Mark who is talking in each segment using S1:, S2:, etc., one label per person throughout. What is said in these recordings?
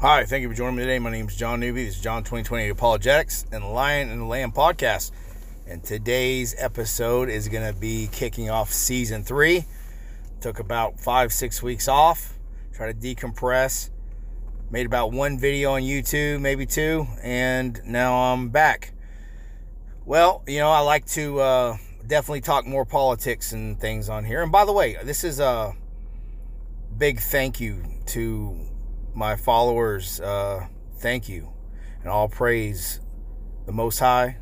S1: Hi, thank you for joining me today. My name is John Newby. This is John 2020 Apologetics and Lion and the Lamb podcast. And today's episode is going to be kicking off season three. Took about five, six weeks off, try to decompress. Made about one video on YouTube, maybe two, and now I'm back. Well, you know, I like to uh, definitely talk more politics and things on here. And by the way, this is a big thank you to my followers. Uh, thank you. And all praise the Most High.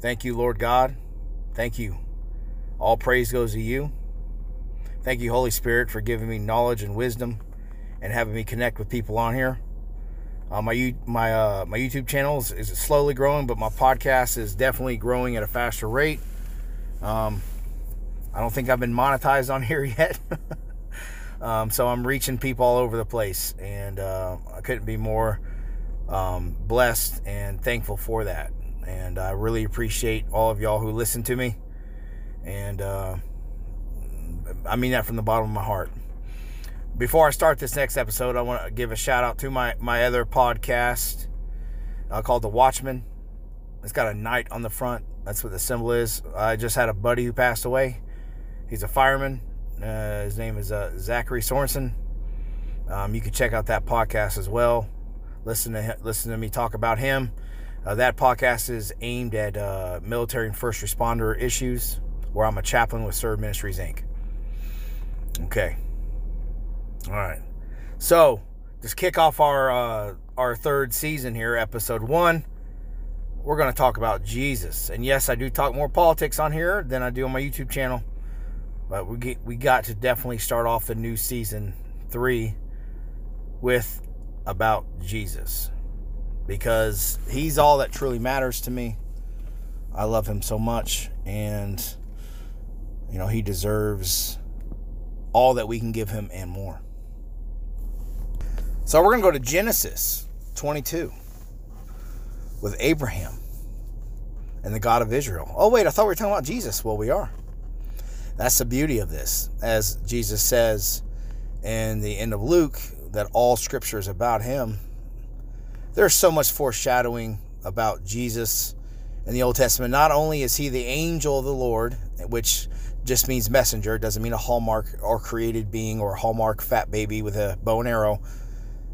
S1: Thank you, Lord God. Thank you. All praise goes to you. Thank you, Holy Spirit, for giving me knowledge and wisdom and having me connect with people on here. Uh, my my uh, my YouTube channel is, is, slowly growing, but my podcast is definitely growing at a faster rate. Um, I don't think I've been monetized on here yet. Um, so I'm reaching people all over the place, and uh, I couldn't be more um, blessed and thankful for that. And I really appreciate all of y'all who listen to me. And uh, I mean that from the bottom of my heart. Before I start this next episode, I want to give a shout out to my, my other podcast uh, called The Watchman. It's got a knight on the front. That's what the symbol is. I just had a buddy who passed away. He's a fireman. Uh, his name is uh, Zachary Sorensen. Um, you can check out that podcast as well. Listen to listen to me talk about him. Uh, that podcast is aimed at uh, military and first responder issues, where I'm a chaplain with Serve Ministries Inc. Okay. All right. So, just kick off our uh, our third season here, episode one we're going to talk about Jesus. And yes, I do talk more politics on here than I do on my YouTube channel. But we get, we got to definitely start off the new season 3 with about Jesus because he's all that truly matters to me. I love him so much and you know, he deserves all that we can give him and more. So we're going to go to Genesis 22 with Abraham and the God of Israel. Oh, wait, I thought we were talking about Jesus. Well, we are. That's the beauty of this. As Jesus says in the end of Luke, that all scripture is about him. There's so much foreshadowing about Jesus in the Old Testament. Not only is he the angel of the Lord, which just means messenger, it doesn't mean a hallmark or created being or hallmark fat baby with a bow and arrow.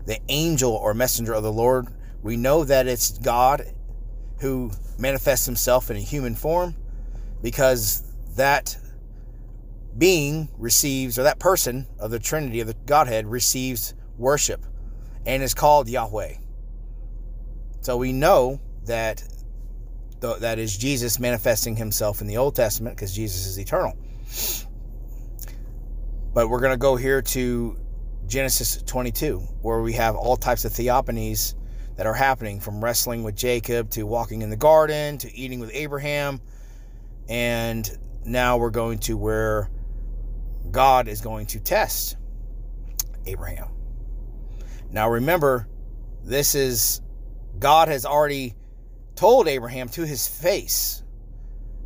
S1: The angel or messenger of the Lord we know that it's God who manifests himself in a human form because that being receives, or that person of the Trinity of the Godhead receives worship and is called Yahweh. So we know that that is Jesus manifesting himself in the Old Testament because Jesus is eternal. But we're going to go here to Genesis 22, where we have all types of theophanies that are happening from wrestling with Jacob to walking in the garden to eating with Abraham. And now we're going to where God is going to test Abraham. Now remember, this is God has already told Abraham to his face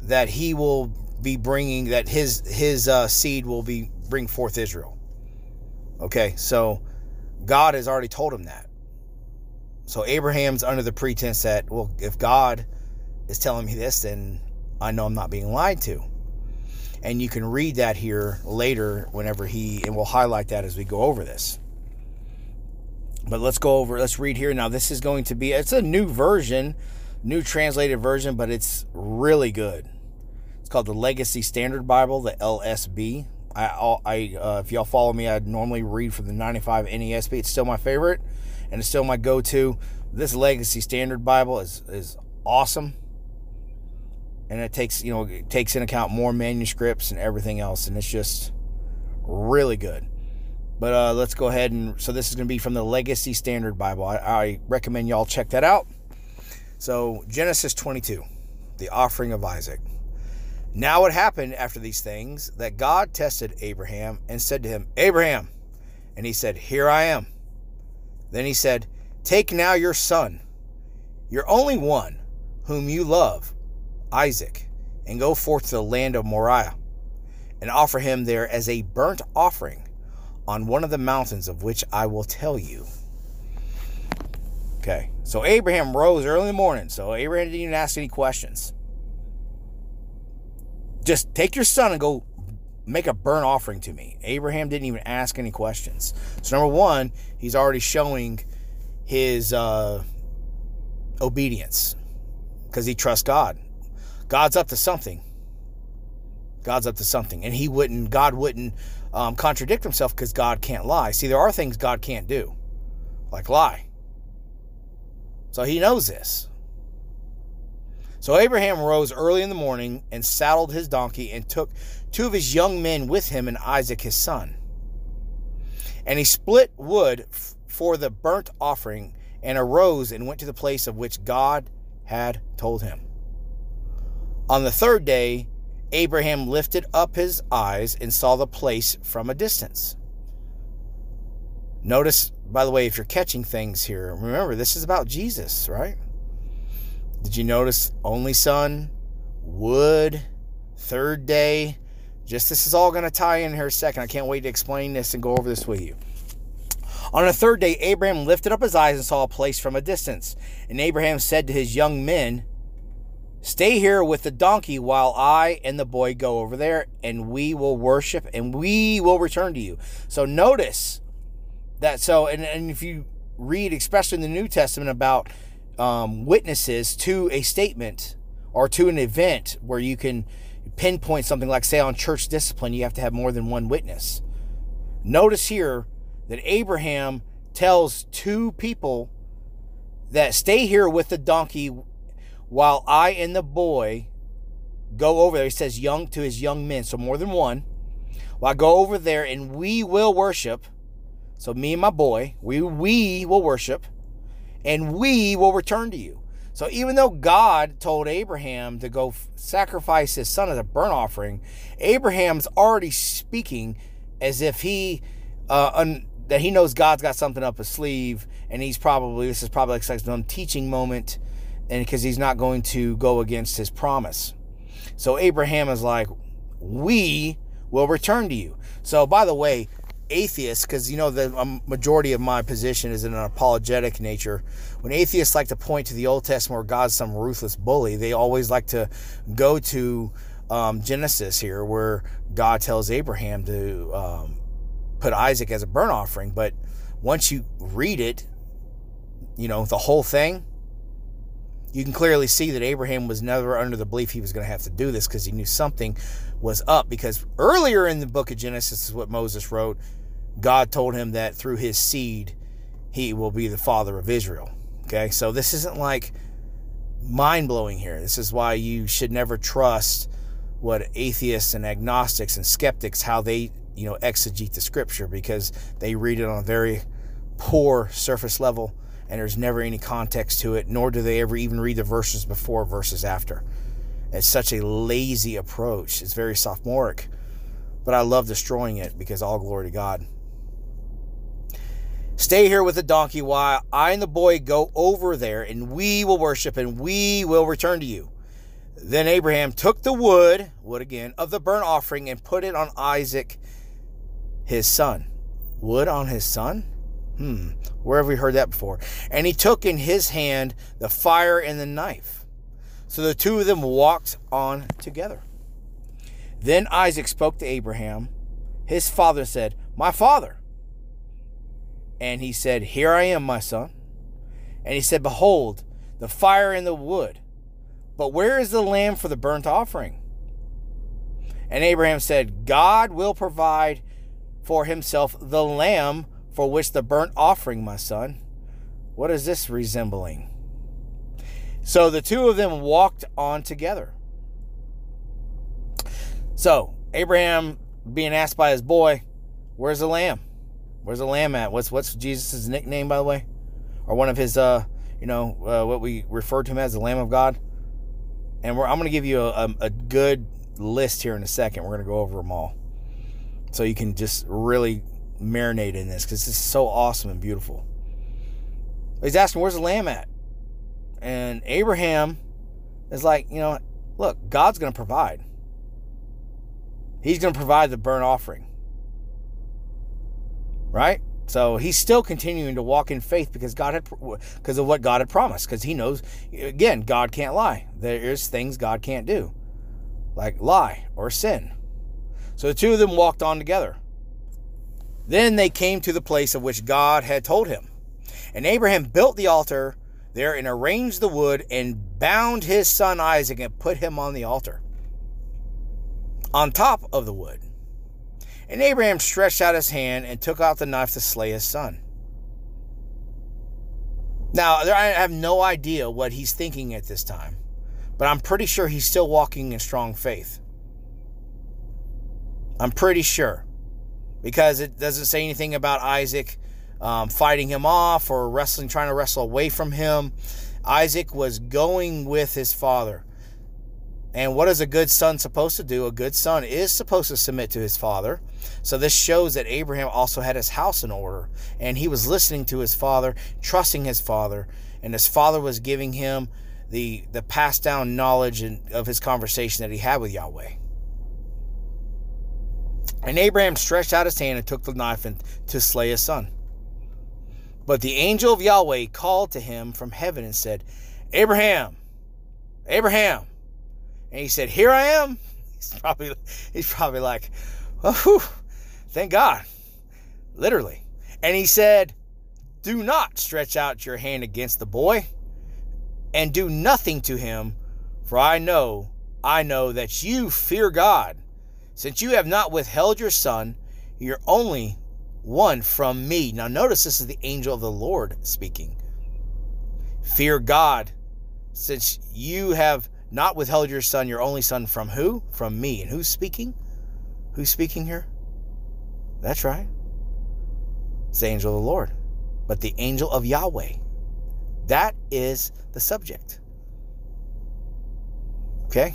S1: that he will be bringing that his his uh, seed will be bring forth Israel. Okay, so God has already told him that. So Abraham's under the pretense that, well, if God is telling me this, then I know I'm not being lied to. And you can read that here later whenever he, and we'll highlight that as we go over this. But let's go over, let's read here. Now, this is going to be, it's a new version, new translated version, but it's really good. It's called the Legacy Standard Bible, the LSB. I, I uh, if y'all follow me, I normally read from the 95 NASB. It's still my favorite and it's still my go-to. This Legacy Standard Bible is is awesome, and it takes you know it takes in account more manuscripts and everything else, and it's just really good. But uh, let's go ahead and so this is going to be from the Legacy Standard Bible. I, I recommend y'all check that out. So Genesis 22, the offering of Isaac. Now it happened after these things that God tested Abraham and said to him, Abraham, and he said, Here I am. Then he said, Take now your son, your only one, whom you love, Isaac, and go forth to the land of Moriah, and offer him there as a burnt offering on one of the mountains of which I will tell you. Okay, so Abraham rose early in the morning. So Abraham didn't even ask any questions. Just take your son and go make a burnt offering to me. Abraham didn't even ask any questions. So, number one, he's already showing his uh, obedience because he trusts God. God's up to something. God's up to something. And he wouldn't, God wouldn't um, contradict himself because God can't lie. See, there are things God can't do, like lie. So he knows this. So Abraham rose early in the morning and saddled his donkey and took two of his young men with him and Isaac his son. And he split wood for the burnt offering and arose and went to the place of which God had told him. On the third day, Abraham lifted up his eyes and saw the place from a distance. Notice, by the way, if you're catching things here, remember this is about Jesus, right? Did you notice only son, wood, third day? Just this is all going to tie in here a second. I can't wait to explain this and go over this with you. On the third day, Abraham lifted up his eyes and saw a place from a distance. And Abraham said to his young men, Stay here with the donkey while I and the boy go over there, and we will worship and we will return to you. So notice that. So, and, and if you read, especially in the New Testament, about um, witnesses to a statement or to an event where you can pinpoint something like, say, on church discipline, you have to have more than one witness. Notice here that Abraham tells two people that stay here with the donkey while I and the boy go over there. He says young to his young men, so more than one. While I go over there and we will worship. So me and my boy, we we will worship and we will return to you. So even though God told Abraham to go sacrifice his son as a burnt offering, Abraham's already speaking as if he uh, un, that he knows God's got something up his sleeve, and he's probably this is probably like some teaching moment and because he's not going to go against his promise. So Abraham is like, We will return to you. So, by the way, atheists, because you know the um, majority of my position is in an apologetic nature. When atheists like to point to the Old Testament where God's some ruthless bully, they always like to go to um, Genesis here, where God tells Abraham to um, put Isaac as a burnt offering. But once you read it, you know the whole thing you can clearly see that Abraham was never under the belief he was going to have to do this because he knew something was up. Because earlier in the book of Genesis, is what Moses wrote, God told him that through his seed, he will be the father of Israel. Okay, so this isn't like mind blowing here. This is why you should never trust what atheists and agnostics and skeptics how they you know exegete the scripture because they read it on a very poor surface level and there's never any context to it, nor do they ever even read the verses before verses after. It's such a lazy approach. It's very sophomoric, but I love destroying it because all glory to God. Stay here with the donkey while I and the boy go over there, and we will worship and we will return to you. Then Abraham took the wood, wood again, of the burnt offering and put it on Isaac, his son. Wood on his son? Hmm, where have we heard that before? And he took in his hand the fire and the knife. So the two of them walked on together. Then Isaac spoke to Abraham. His father said, My father. And he said, Here I am, my son. And he said, Behold, the fire and the wood. But where is the lamb for the burnt offering? And Abraham said, God will provide for himself the lamb for which the burnt offering, my son. What is this resembling? So the two of them walked on together. So Abraham being asked by his boy, "Where's the lamb? Where's the lamb at? What's what's Jesus' nickname, by the way, or one of his, uh, you know, uh, what we refer to him as the Lamb of God." And I'm going to give you a, a, a good list here in a second. We're going to go over them all, so you can just really marinate in this because is so awesome and beautiful. He's asking, Where's the lamb at? And Abraham is like, You know, look, God's going to provide. He's going to provide the burnt offering. Right? So he's still continuing to walk in faith because God had because of what God had promised because he knows again God can't lie. There's things God can't do. Like lie or sin. So the two of them walked on together. Then they came to the place of which God had told him. And Abraham built the altar there and arranged the wood and bound his son Isaac and put him on the altar on top of the wood. And Abraham stretched out his hand and took out the knife to slay his son. Now, I have no idea what he's thinking at this time, but I'm pretty sure he's still walking in strong faith. I'm pretty sure. Because it doesn't say anything about Isaac um, fighting him off or wrestling, trying to wrestle away from him. Isaac was going with his father. And what is a good son supposed to do? A good son is supposed to submit to his father. So this shows that Abraham also had his house in order and he was listening to his father, trusting his father, and his father was giving him the the passed down knowledge and, of his conversation that he had with Yahweh. And Abraham stretched out his hand and took the knife and to slay his son. But the angel of Yahweh called to him from heaven and said, Abraham, Abraham. And he said, Here I am. He's probably he's probably like, oh, whew, thank God. Literally. And he said, Do not stretch out your hand against the boy, and do nothing to him, for I know, I know that you fear God, since you have not withheld your son, your only one from me. Now, notice this is the angel of the Lord speaking. Fear God, since you have not withheld your son, your only son, from who? From me. And who's speaking? Who's speaking here? That's right. It's the angel of the Lord. But the angel of Yahweh. That is the subject. Okay?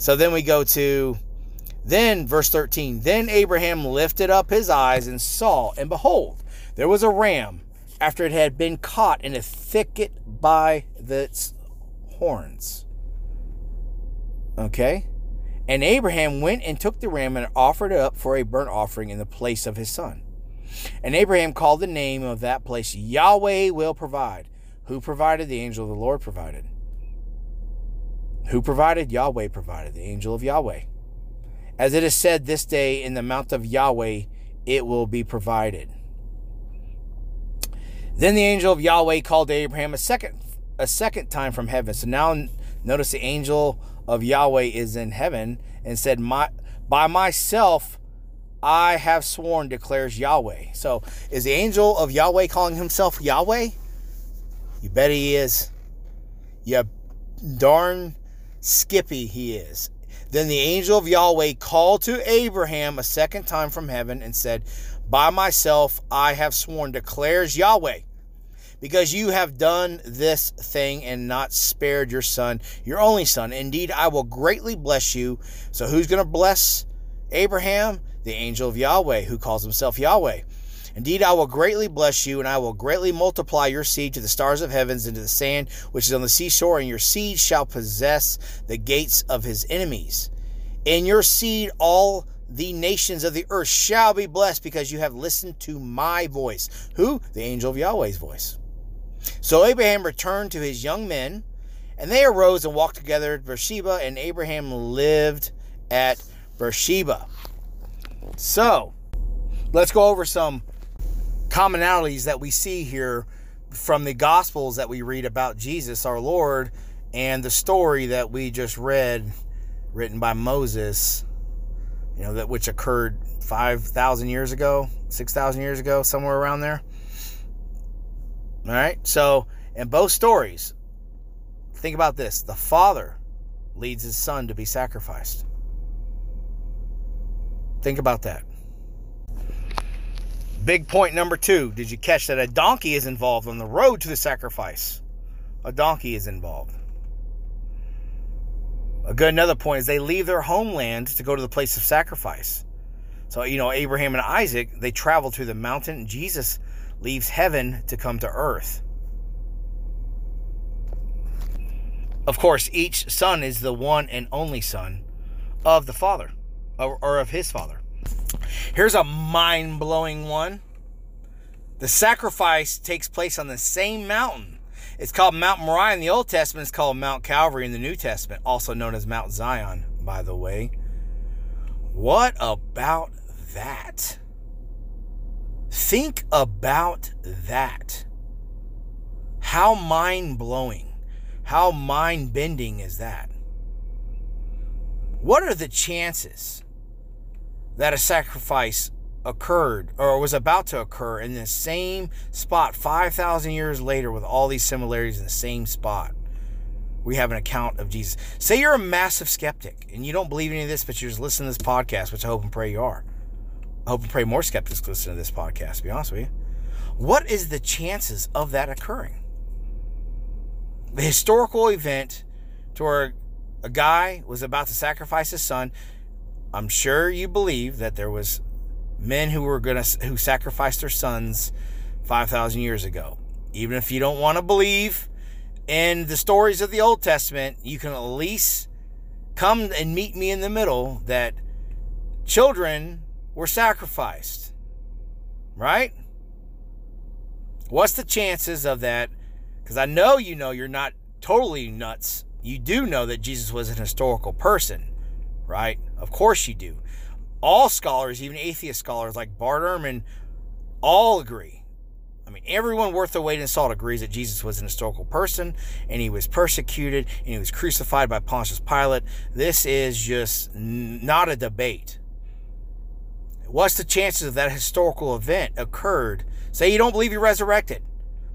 S1: So then we go to, then verse 13. Then Abraham lifted up his eyes and saw, and behold, there was a ram after it had been caught in a thicket by its horns. Okay? And Abraham went and took the ram and offered it up for a burnt offering in the place of his son. And Abraham called the name of that place Yahweh will provide. Who provided? The angel of the Lord provided. Who provided? Yahweh provided, the angel of Yahweh. As it is said this day in the mount of Yahweh, it will be provided. Then the angel of Yahweh called Abraham a second a second time from heaven. So now notice the angel of Yahweh is in heaven and said, My by myself I have sworn, declares Yahweh. So is the angel of Yahweh calling himself Yahweh? You bet he is. You darn skippy he is. Then the angel of Yahweh called to Abraham a second time from heaven and said, By myself I have sworn, declares Yahweh because you have done this thing and not spared your son, your only son. Indeed, I will greatly bless you. So, who's going to bless Abraham? The angel of Yahweh, who calls himself Yahweh. Indeed, I will greatly bless you, and I will greatly multiply your seed to the stars of heavens and to the sand which is on the seashore, and your seed shall possess the gates of his enemies. In your seed, all the nations of the earth shall be blessed because you have listened to my voice. Who? The angel of Yahweh's voice. So Abraham returned to his young men, and they arose and walked together at Beersheba, and Abraham lived at Beersheba. So, let's go over some commonalities that we see here from the Gospels that we read about Jesus, our Lord, and the story that we just read, written by Moses, you know, that which occurred 5,000 years ago, 6,000 years ago, somewhere around there. All right. So, in both stories, think about this the father leads his son to be sacrificed. Think about that. Big point number two. Did you catch that a donkey is involved on the road to the sacrifice? A donkey is involved. A good another point is they leave their homeland to go to the place of sacrifice. So, you know, Abraham and Isaac, they travel to the mountain, and Jesus leaves heaven to come to earth. Of course, each son is the one and only son of the Father, or, of his Father. Here's a mind blowing one. The sacrifice takes place on the same mountain. It's called Mount Moriah in the Old Testament. It's called Mount Calvary in the New Testament, also known as Mount Zion, by the way. What about that? Think about that. How mind blowing, how mind bending is that? What are the chances that a sacrifice occurred or was about to occur in the same spot 5,000 years later with all these similarities in the same spot? We have an account of Jesus. Say you're a massive skeptic and you don't believe any of this, but you're just listening to this podcast, which I hope and pray you are. I hope and pray more skeptics listen to this podcast, to be honest with you. What is the chances of that occurring? The historical event to where a guy was about to sacrifice his son. I'm sure you believe that there was men who were gonna who sacrificed their sons 5,000 years ago. Even if you don't want to believe in the stories of the Old Testament, you can at least come and meet me in the middle that children were sacrificed. Right? What's the chances of that? Because I know you know you're not totally nuts. You do know that Jesus was an historical person, right? Of course you do. All scholars, even atheist scholars like Bart Ehrman, all agree. I mean, everyone worth their weight in salt agrees that Jesus was an historical person and he was persecuted and he was crucified by Pontius Pilate. This is just not a debate. What's the chances of that historical event occurred? Say you don't believe he resurrected,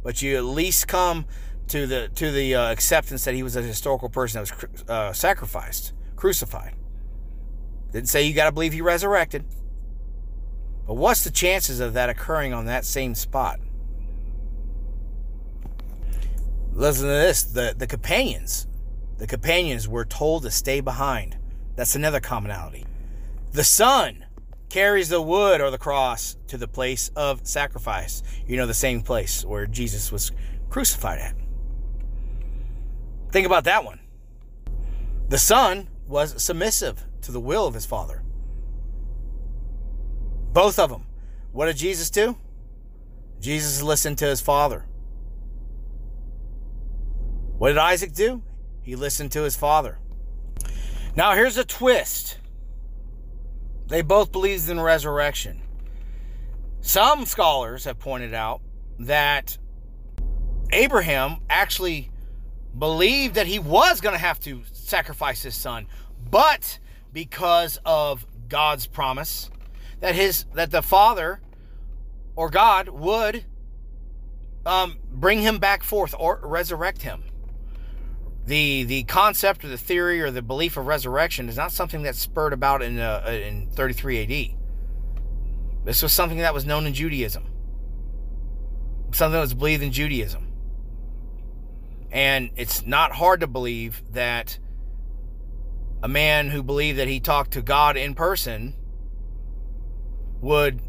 S1: but you at least come to the to the uh, acceptance that he was a historical person that was uh, sacrificed, crucified. Didn't say you got to believe he resurrected. But what's the chances of that occurring on that same spot? Listen to this: the the companions, the companions were told to stay behind. That's another commonality. The son carries the wood or the cross to the place of sacrifice. You know, the same place where Jesus was crucified at. Think about that one. The son was submissive to the will of his father. Both of them. What did Jesus do? Jesus listened to his father. What did Isaac do? He listened to his father. Now, here's a twist they both believed in resurrection. Some scholars have pointed out that Abraham actually believed that he was going to have to sacrifice his son, but because of God's promise that his that the father or God would um, bring him back forth or resurrect him the the concept or the theory or the belief of resurrection is not something that's spurred about in uh, in 33 AD. This was something that was known in Judaism. Something that was believed in Judaism. And it's not hard to believe that a man who believed that he talked to God in person would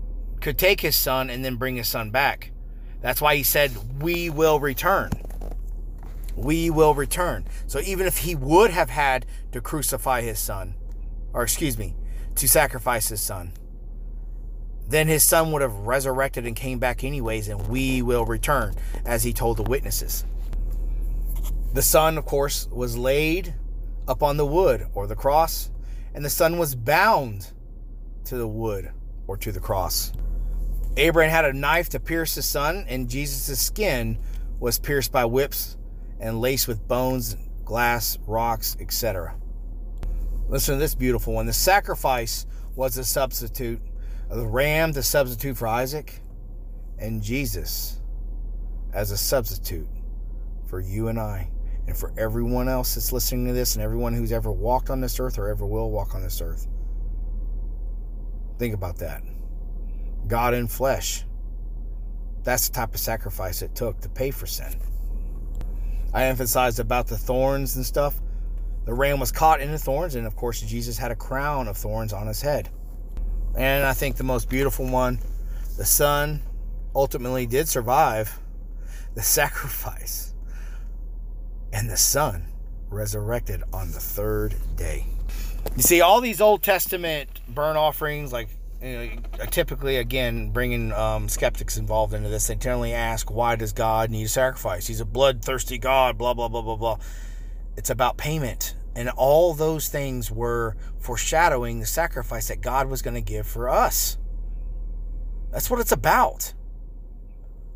S1: could take his son and then bring his son back. That's why he said, "We will return." we will return. So even if he would have had to crucify his son, or excuse me, to sacrifice his son, then his son would have resurrected and came back anyways, and we will return, as he told the witnesses. The son, of course, was laid upon the wood or the cross, and the son was bound to the wood or to the cross. Abraham had a knife to pierce his son, and Jesus' skin was pierced by whips and laced with bones, glass, rocks, etc. Listen to this beautiful one. The sacrifice was a substitute, the ram, the substitute for Isaac, and Jesus as a substitute for you and I, and for everyone else that's listening to this, and everyone who's ever walked on this earth or ever will walk on this earth. Think about that. God in flesh. That's the type of sacrifice it took to pay for sin. I emphasized about the thorns and stuff. The ram was caught in the thorns, and of course, Jesus had a crown of thorns on his head. And I think the most beautiful one, the son ultimately did survive the sacrifice. And the son resurrected on the third day. You see, all these Old Testament burnt offerings, like you know, typically, again, bringing um, skeptics involved into this, they generally ask, why does God need a sacrifice? He's a bloodthirsty God, blah, blah, blah, blah, blah. It's about payment. And all those things were foreshadowing the sacrifice that God was going to give for us. That's what it's about.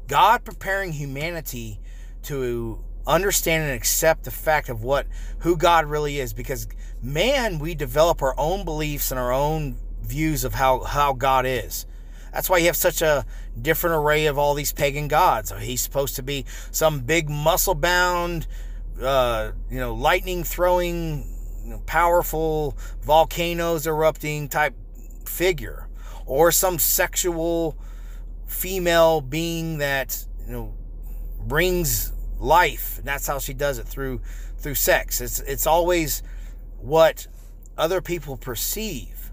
S1: God preparing humanity to understand and accept the fact of what who God really is because man we develop our own beliefs and our own views of how how God is. That's why you have such a different array of all these pagan gods. He's supposed to be some big muscle bound, uh, you know, lightning throwing, you know, powerful volcanoes erupting type figure, or some sexual female being that you know brings life, and that's how she does it through through sex. It's it's always what other people perceive,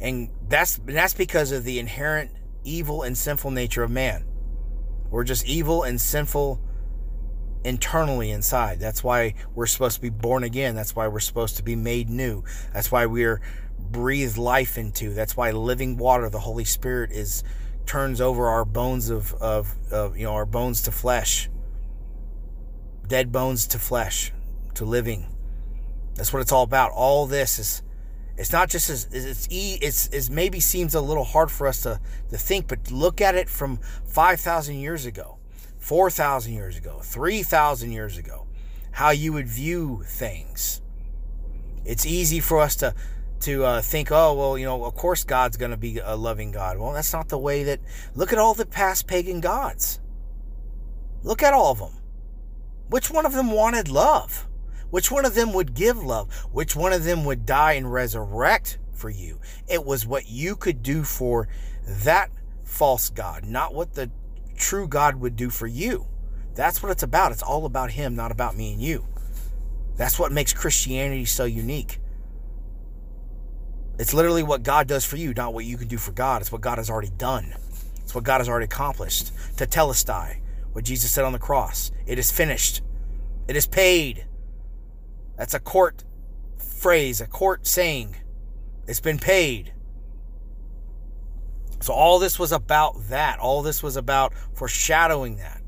S1: and that's that's because of the inherent evil and sinful nature of man. We're just evil and sinful internally inside. That's why we're supposed to be born again. That's why we're supposed to be made new. That's why we're breathed life into. That's why living water, the Holy Spirit, is turns over our bones of, of, of you know our bones to flesh dead bones to flesh, to living. That's what it's all about. All this is it's not just as it's e it's it's maybe seems a little hard for us to to think, but look at it from 5,000 years ago, 4,000 years ago, 3,000 years ago, how you would view things. It's easy for us to to uh, think, oh well, you know, of course God's going to be a loving God. Well, that's not the way that. Look at all the past pagan gods. Look at all of them. Which one of them wanted love? Which one of them would give love? Which one of them would die and resurrect for you? It was what you could do for that false God, not what the true God would do for you. That's what it's about. It's all about Him, not about me and you. That's what makes Christianity so unique. It's literally what God does for you, not what you can do for God. It's what God has already done. It's what God has already accomplished. Tetelestai what Jesus said on the cross. It is finished. It is paid. That's a court phrase, a court saying. It's been paid. So all this was about that. All this was about foreshadowing that.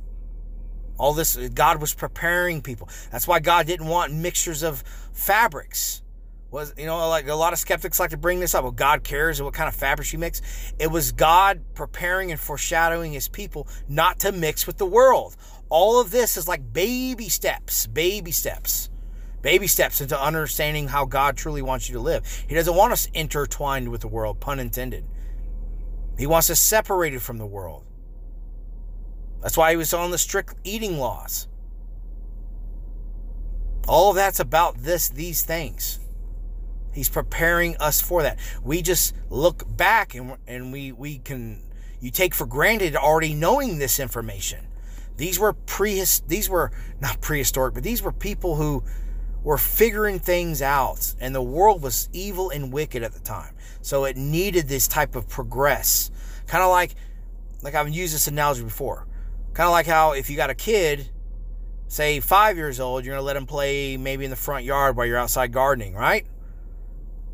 S1: All this, God was preparing people. That's why God didn't want mixtures of fabrics was you know like a lot of skeptics like to bring this up well god cares what kind of fabric you mix. It was god preparing and foreshadowing his people not to mix with the world. All of this is like baby steps baby steps baby steps into understanding how god truly wants you to live. He doesn't want us intertwined with the world pun intended. He wants us separated from the world. That's why he was on the strict eating laws. All of that's about this these things He's preparing us for that. We just look back and, and we, we can, you take for granted already knowing this information. These were pre these were not prehistoric, but these were people who were figuring things out and the world was evil and wicked at the time. So it needed this type of progress. Kind of like like I've used this analogy before. Kind of like how if you got a kid, say 5 years old, you're going to let him play maybe in the front yard while you're outside gardening, right?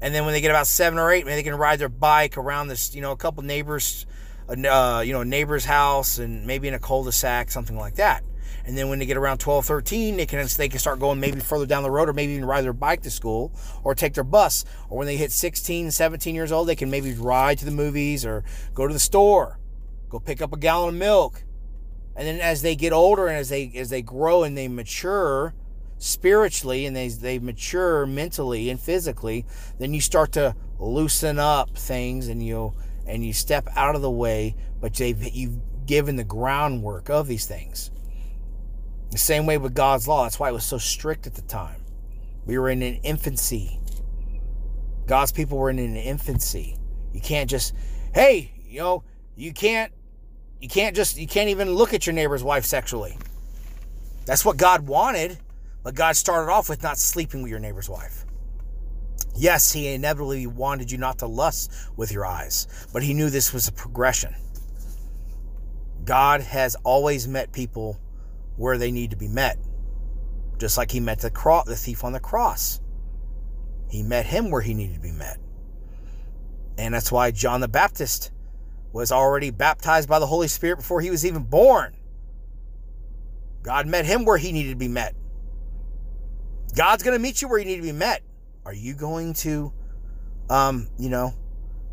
S1: And then when they get about seven or eight, maybe they can ride their bike around this, you know, a couple neighbors, uh, you know, neighbor's house and maybe in a cul-de-sac, something like that. And then when they get around 12, 13, they can they can start going maybe further down the road or maybe even ride their bike to school or take their bus. Or when they hit 16, 17 years old, they can maybe ride to the movies or go to the store, go pick up a gallon of milk. And then as they get older and as they as they grow and they mature, spiritually and they, they mature mentally and physically, then you start to loosen up things and you and you step out of the way, but they've you've given the groundwork of these things. The same way with God's law. That's why it was so strict at the time. We were in an infancy. God's people were in an infancy. You can't just, hey, you know, you can't, you can't just, you can't even look at your neighbor's wife sexually. That's what God wanted. But God started off with not sleeping with your neighbor's wife. Yes, He inevitably wanted you not to lust with your eyes, but He knew this was a progression. God has always met people where they need to be met, just like He met the, cro- the thief on the cross. He met him where he needed to be met. And that's why John the Baptist was already baptized by the Holy Spirit before he was even born. God met him where he needed to be met. God's going to meet you where you need to be met. Are you going to, um, you know,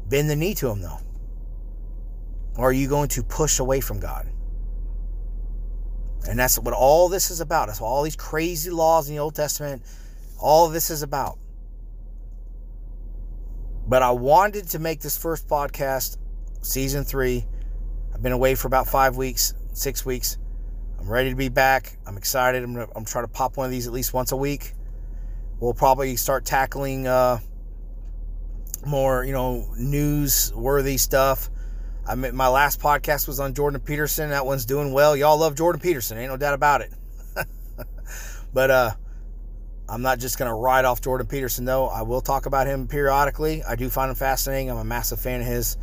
S1: bend the knee to him though? Or are you going to push away from God? And that's what all this is about. That's what all these crazy laws in the Old Testament, all this is about. But I wanted to make this first podcast, season three. I've been away for about five weeks, six weeks. I'm ready to be back. I'm excited. I'm, I'm trying to pop one of these at least once a week. We'll probably start tackling uh, more, you know, news-worthy stuff. I mean, my last podcast was on Jordan Peterson. That one's doing well. Y'all love Jordan Peterson, ain't no doubt about it. but uh, I'm not just gonna ride off Jordan Peterson though. I will talk about him periodically. I do find him fascinating. I'm a massive fan of his.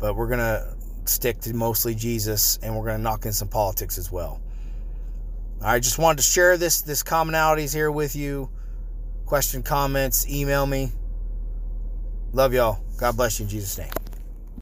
S1: But we're gonna stick to mostly Jesus, and we're gonna knock in some politics as well. I just wanted to share this this commonalities here with you. Question, comments, email me. Love y'all. God bless you in Jesus' name.